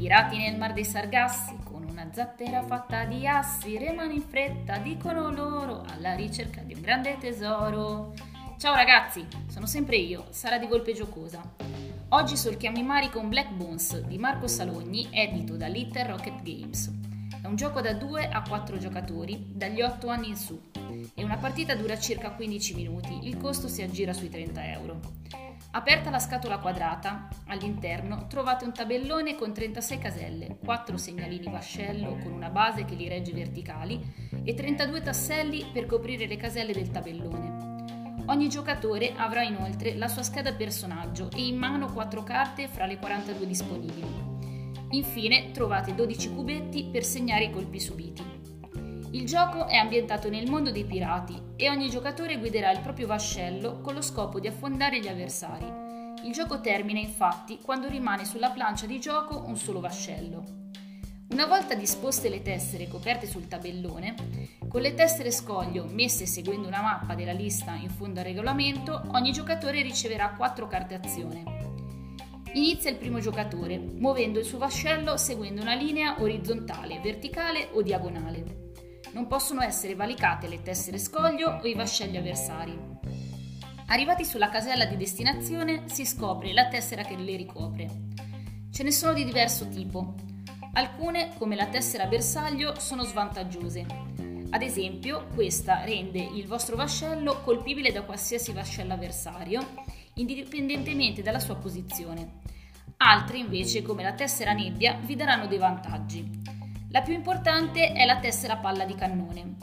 Pirati nel mar dei Sargassi, con una zattera fatta di assi, remano in fretta, dicono loro, alla ricerca di un grande tesoro. Ciao ragazzi, sono sempre io, Sara di Volpe Giocosa. Oggi solchiamo i mari con Black Bones di Marco Salogni, edito da Little Rocket Games. È un gioco da 2 a 4 giocatori, dagli 8 anni in su, e una partita dura circa 15 minuti, il costo si aggira sui 30 euro. Aperta la scatola quadrata, all'interno trovate un tabellone con 36 caselle, 4 segnalini vascello con una base che li regge verticali e 32 tasselli per coprire le caselle del tabellone. Ogni giocatore avrà inoltre la sua scheda personaggio e in mano 4 carte fra le 42 disponibili. Infine trovate 12 cubetti per segnare i colpi subiti. Il gioco è ambientato nel mondo dei pirati e ogni giocatore guiderà il proprio vascello con lo scopo di affondare gli avversari. Il gioco termina infatti quando rimane sulla plancia di gioco un solo vascello. Una volta disposte le tessere coperte sul tabellone, con le tessere scoglio messe seguendo una mappa della lista in fondo al regolamento, ogni giocatore riceverà 4 carte azione. Inizia il primo giocatore, muovendo il suo vascello seguendo una linea orizzontale, verticale o diagonale. Non possono essere valicate le tessere scoglio o i vascelli avversari. Arrivati sulla casella di destinazione si scopre la tessera che le ricopre. Ce ne sono di diverso tipo. Alcune, come la tessera bersaglio, sono svantaggiose. Ad esempio, questa rende il vostro vascello colpibile da qualsiasi vascello avversario, indipendentemente dalla sua posizione. Altre, invece, come la tessera nebbia, vi daranno dei vantaggi. La più importante è la tessera palla di cannone.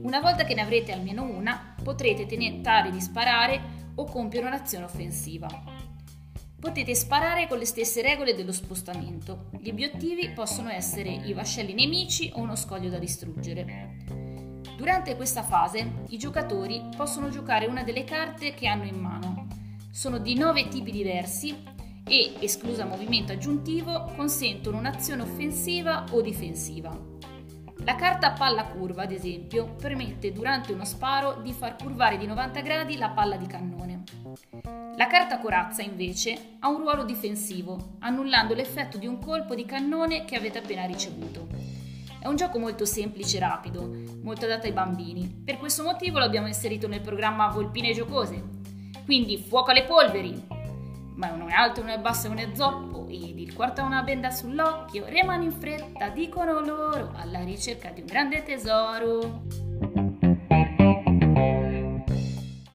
Una volta che ne avrete almeno una, potrete tentare di sparare o compiere un'azione offensiva. Potete sparare con le stesse regole dello spostamento. Gli obiettivi possono essere i vascelli nemici o uno scoglio da distruggere. Durante questa fase i giocatori possono giocare una delle carte che hanno in mano. Sono di nove tipi diversi e, esclusa movimento aggiuntivo, consentono un'azione offensiva o difensiva. La carta palla curva, ad esempio, permette durante uno sparo di far curvare di 90 gradi la palla di cannone. La carta corazza, invece, ha un ruolo difensivo, annullando l'effetto di un colpo di cannone che avete appena ricevuto. È un gioco molto semplice e rapido, molto adatto ai bambini. Per questo motivo l'abbiamo inserito nel programma Volpine Giocose. Quindi fuoco alle polveri! Ma uno è alto, uno è basso e uno è zoppo, ed il quarto ha una benda sull'occhio, remano in fretta, dicono loro, alla ricerca di un grande tesoro.